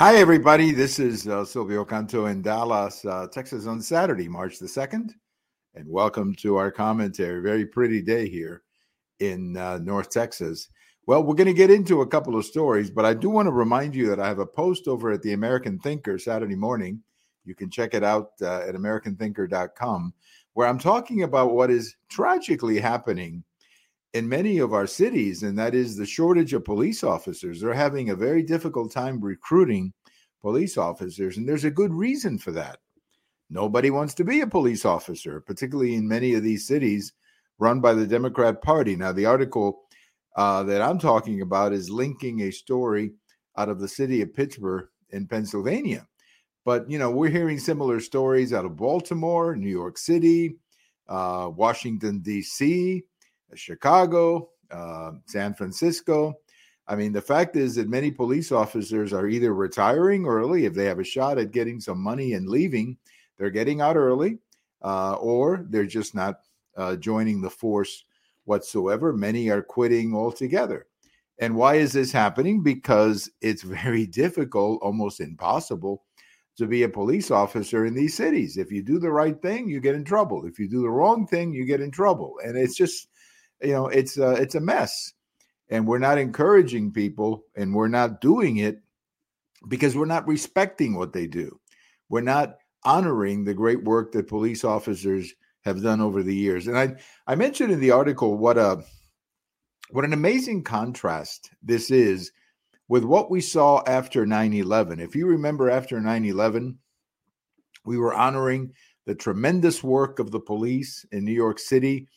Hi, everybody. This is uh, Silvio Canto in Dallas, uh, Texas on Saturday, March the 2nd. And welcome to our commentary. Very pretty day here in uh, North Texas. Well, we're going to get into a couple of stories, but I do want to remind you that I have a post over at the American Thinker Saturday morning. You can check it out uh, at AmericanThinker.com, where I'm talking about what is tragically happening in many of our cities, and that is the shortage of police officers. They're having a very difficult time recruiting police officers, and there's a good reason for that. Nobody wants to be a police officer, particularly in many of these cities run by the Democrat Party. Now, the article uh, that I'm talking about is linking a story out of the city of Pittsburgh in Pennsylvania. But, you know, we're hearing similar stories out of Baltimore, New York City, uh, Washington, D.C., Chicago, uh, San Francisco. I mean, the fact is that many police officers are either retiring early if they have a shot at getting some money and leaving, they're getting out early, uh, or they're just not uh, joining the force whatsoever. Many are quitting altogether. And why is this happening? Because it's very difficult, almost impossible, to be a police officer in these cities. If you do the right thing, you get in trouble. If you do the wrong thing, you get in trouble. And it's just you know it's it's a mess. And we're not encouraging people and we're not doing it because we're not respecting what they do. We're not honoring the great work that police officers have done over the years. And i i mentioned in the article what a what an amazing contrast this is with what we saw after 9-11 if you remember after 9-11 we were honoring the tremendous work of the police in new york city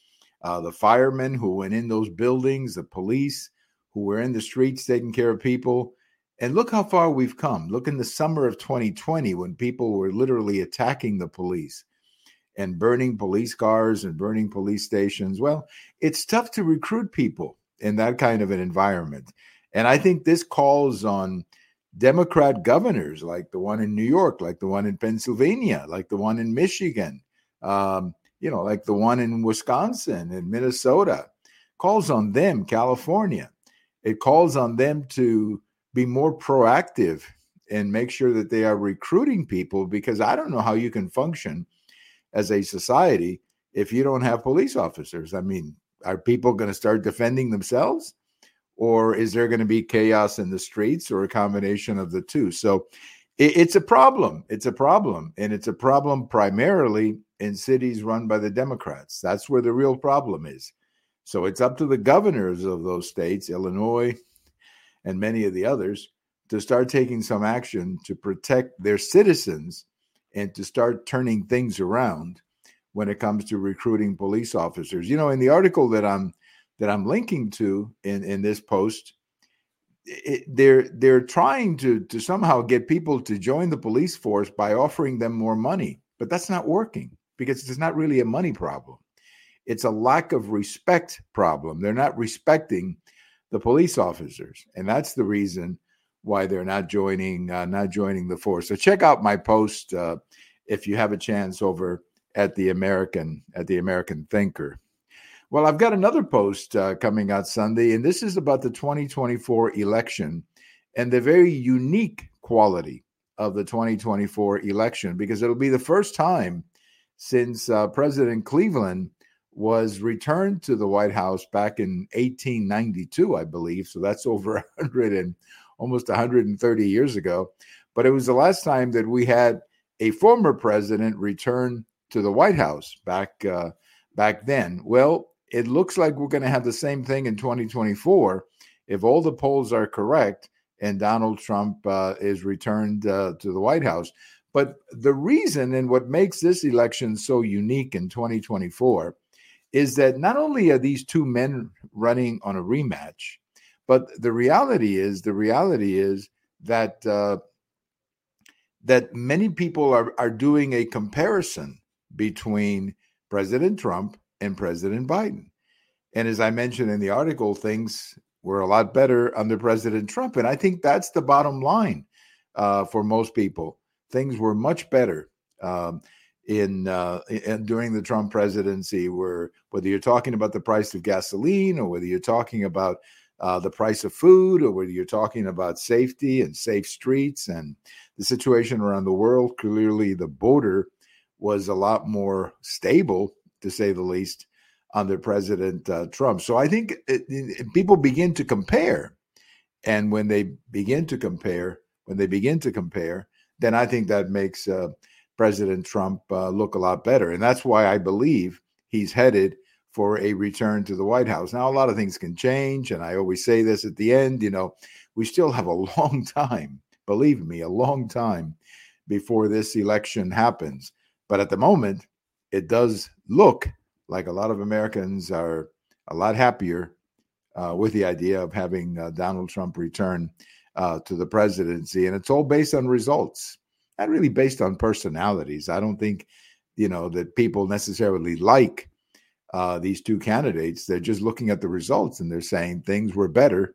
uh, the firemen who went in those buildings, the police who were in the streets taking care of people. And look how far we've come. Look in the summer of 2020 when people were literally attacking the police and burning police cars and burning police stations. Well, it's tough to recruit people in that kind of an environment. And I think this calls on Democrat governors like the one in New York, like the one in Pennsylvania, like the one in Michigan, um, you know, like the one in Wisconsin and Minnesota, calls on them, California. It calls on them to be more proactive and make sure that they are recruiting people because I don't know how you can function as a society if you don't have police officers. I mean, are people going to start defending themselves? Or is there going to be chaos in the streets or a combination of the two? So it's a problem. It's a problem. And it's a problem primarily in cities run by the Democrats. That's where the real problem is. So it's up to the governors of those states, Illinois and many of the others, to start taking some action to protect their citizens and to start turning things around when it comes to recruiting police officers. You know, in the article that I'm that I'm linking to in in this post, it, they're they're trying to to somehow get people to join the police force by offering them more money, but that's not working because it's not really a money problem. It's a lack of respect problem. They're not respecting the police officers, and that's the reason why they're not joining uh, not joining the force. So check out my post uh, if you have a chance over at the American at the American Thinker. Well, I've got another post uh, coming out Sunday, and this is about the 2024 election and the very unique quality of the 2024 election because it'll be the first time since uh, President Cleveland was returned to the White House back in 1892, I believe. So that's over 100 and almost 130 years ago. But it was the last time that we had a former president return to the White House back uh, back then. Well, it looks like we're going to have the same thing in 2024 if all the polls are correct and Donald Trump uh, is returned uh, to the White House. But the reason and what makes this election so unique in 2024 is that not only are these two men running on a rematch, but the reality is the reality is that uh, that many people are are doing a comparison between President Trump and President Biden. And as I mentioned in the article, things were a lot better under President Trump, and I think that's the bottom line uh, for most people things were much better um, in, uh, in during the Trump presidency. Where whether you're talking about the price of gasoline or whether you're talking about uh, the price of food, or whether you're talking about safety and safe streets and the situation around the world. Clearly, the border was a lot more stable, to say the least, under President uh, Trump. So I think it, it, people begin to compare. And when they begin to compare, when they begin to compare, then I think that makes uh, President Trump uh, look a lot better. And that's why I believe he's headed for a return to the White House. Now, a lot of things can change. And I always say this at the end you know, we still have a long time, believe me, a long time before this election happens. But at the moment, it does look like a lot of Americans are a lot happier uh, with the idea of having uh, Donald Trump return uh, to the presidency. And it's all based on results, not really based on personalities. I don't think, you know, that people necessarily like uh, these two candidates. They're just looking at the results and they're saying things were better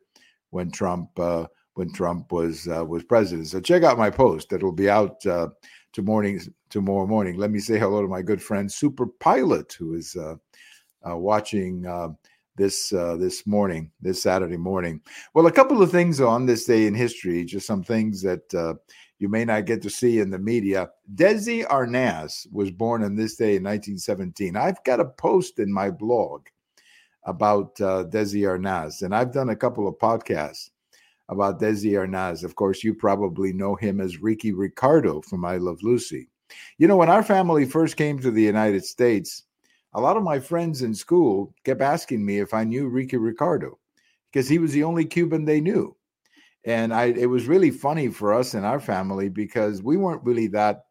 when Trump uh, when Trump was uh, was president. So check out my post. It'll be out to morning tomorrow morning. Let me say hello to my good friend Super Pilot, who is watching this uh, this morning, this Saturday morning. Well, a couple of things on this day in history, just some things that uh, you may not get to see in the media. Desi Arnaz was born on this day in 1917. I've got a post in my blog about uh, Desi Arnaz, and I've done a couple of podcasts about Desi Arnaz. Of course, you probably know him as Ricky Ricardo from I Love Lucy. You know, when our family first came to the United States, a lot of my friends in school kept asking me if I knew Ricky Ricardo because he was the only Cuban they knew. And I, it was really funny for us in our family because we weren't really that,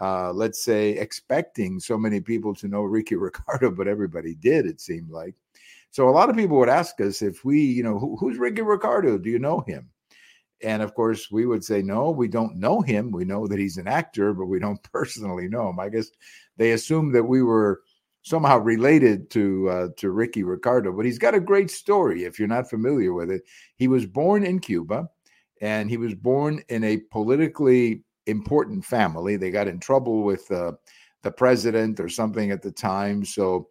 uh, let's say, expecting so many people to know Ricky Ricardo, but everybody did, it seemed like. So a lot of people would ask us if we, you know, Who, who's Ricky Ricardo? Do you know him? And of course, we would say, no, we don't know him. We know that he's an actor, but we don't personally know him. I guess they assumed that we were somehow related to uh, to Ricky Ricardo, but he's got a great story. If you're not familiar with it, he was born in Cuba, and he was born in a politically important family. They got in trouble with uh, the president or something at the time, so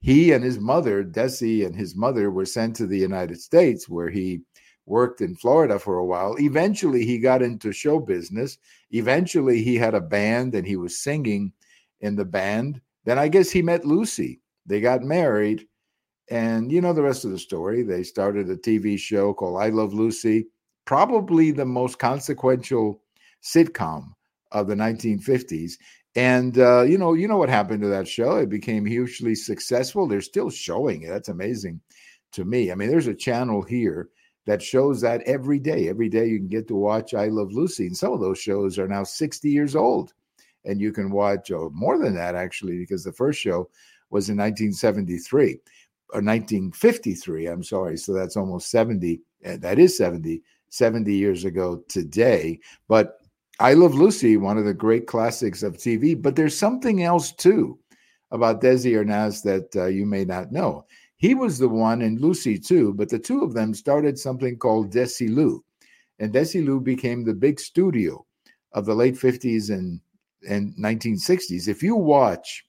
he and his mother, Desi, and his mother were sent to the United States, where he worked in Florida for a while. Eventually, he got into show business. Eventually, he had a band and he was singing in the band then I guess he met Lucy. They got married. And you know the rest of the story. They started a TV show called I Love Lucy, probably the most consequential sitcom of the 1950s. And uh, you know, you know what happened to that show? It became hugely successful. They're still showing it. That's amazing to me. I mean, there's a channel here that shows that every day. Every day you can get to watch I Love Lucy. And some of those shows are now 60 years old and you can watch oh, more than that actually because the first show was in 1973 or 1953 i'm sorry so that's almost 70 eh, that is 70 70 years ago today. But i love lucy one of the great classics of tv but there's something else too about desi arnaz that uh, you may not know. He was the one and lucy too but the two of them started something called desilu and desilu became the big studio of the late 50s and and 1960s, if you watch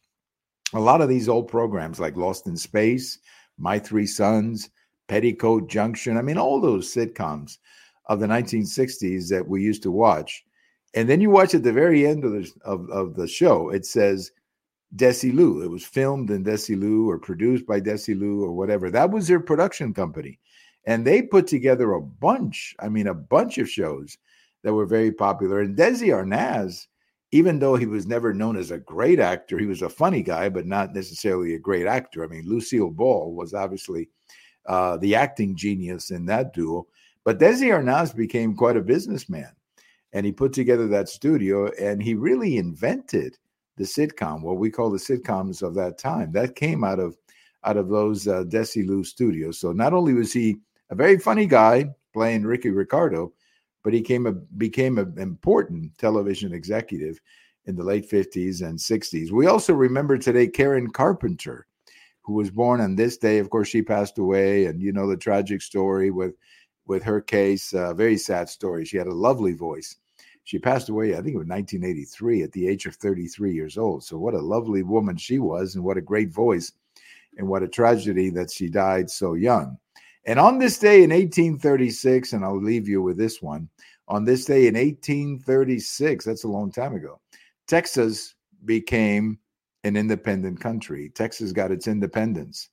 a lot of these old programs like Lost in Space, My Three Sons, Petticoat Junction, I mean, all those sitcoms of the 1960s that we used to watch. And then you watch at the very end of the, of, of the show, it says Desilu. It was filmed in Desilu or produced by Desilu or whatever. That was their production company. And they put together a bunch, I mean, a bunch of shows that were very popular. And Desi Arnaz even though he was never known as a great actor, he was a funny guy, but not necessarily a great actor. I mean, Lucille Ball was obviously uh, the acting genius in that duo, but Desi Arnaz became quite a businessman, and he put together that studio, and he really invented the sitcom, what we call the sitcoms of that time. That came out of out of those uh, Desilu studios. So not only was he a very funny guy playing Ricky Ricardo, but he came a, became an important television executive in the late 50s and 60s. We also remember today Karen Carpenter, who was born on this day. Of course, she passed away, and you know the tragic story with with her case. A very sad story. She had a lovely voice. She passed away, I think it was 1983, at the age of 33 years old. So what a lovely woman she was, and what a great voice, and what a tragedy that she died so young. And on this day in 1836, and I'll leave you with this one on this day in 1836, that's a long time ago, Texas became an independent country. Texas got its independence.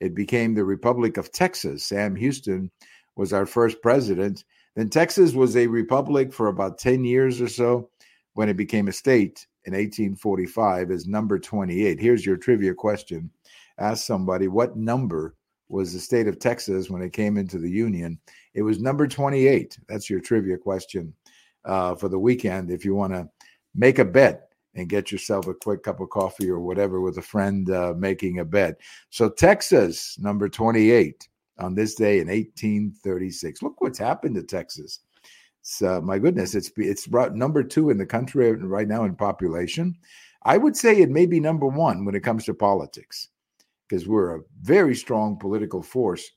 It became the Republic of Texas. Sam Houston was our first president. Then Texas was a republic for about 10 years or so when it became a state in 1845 as number 28. Here's your trivia question. Ask somebody what number was the state of Texas when it came into the Union. It was number 28. That's your trivia question uh, for the weekend. If you want to make a bet and get yourself a quick cup of coffee or whatever with a friend uh, making a bet. So, Texas, number 28 on this day in 1836. Look what's happened to Texas. Uh, my goodness, it's it's number two in the country right now in population. I would say it may be number one when it comes to politics because we're a very strong political force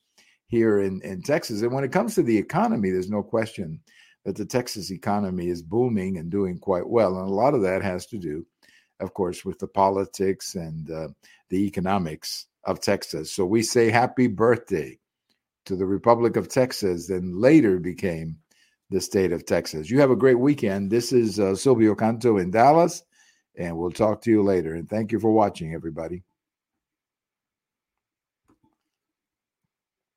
here in, in Texas. And when it comes to the economy, there's no question that the Texas economy is booming and doing quite well. And a lot of that has to do, of course, with the politics and uh, the economics of Texas. So we say happy birthday to the Republic of Texas, then later became the state of Texas. You have a great weekend. This is uh, Silvio Canto in Dallas, and we'll talk to you later. And thank you for watching, everybody.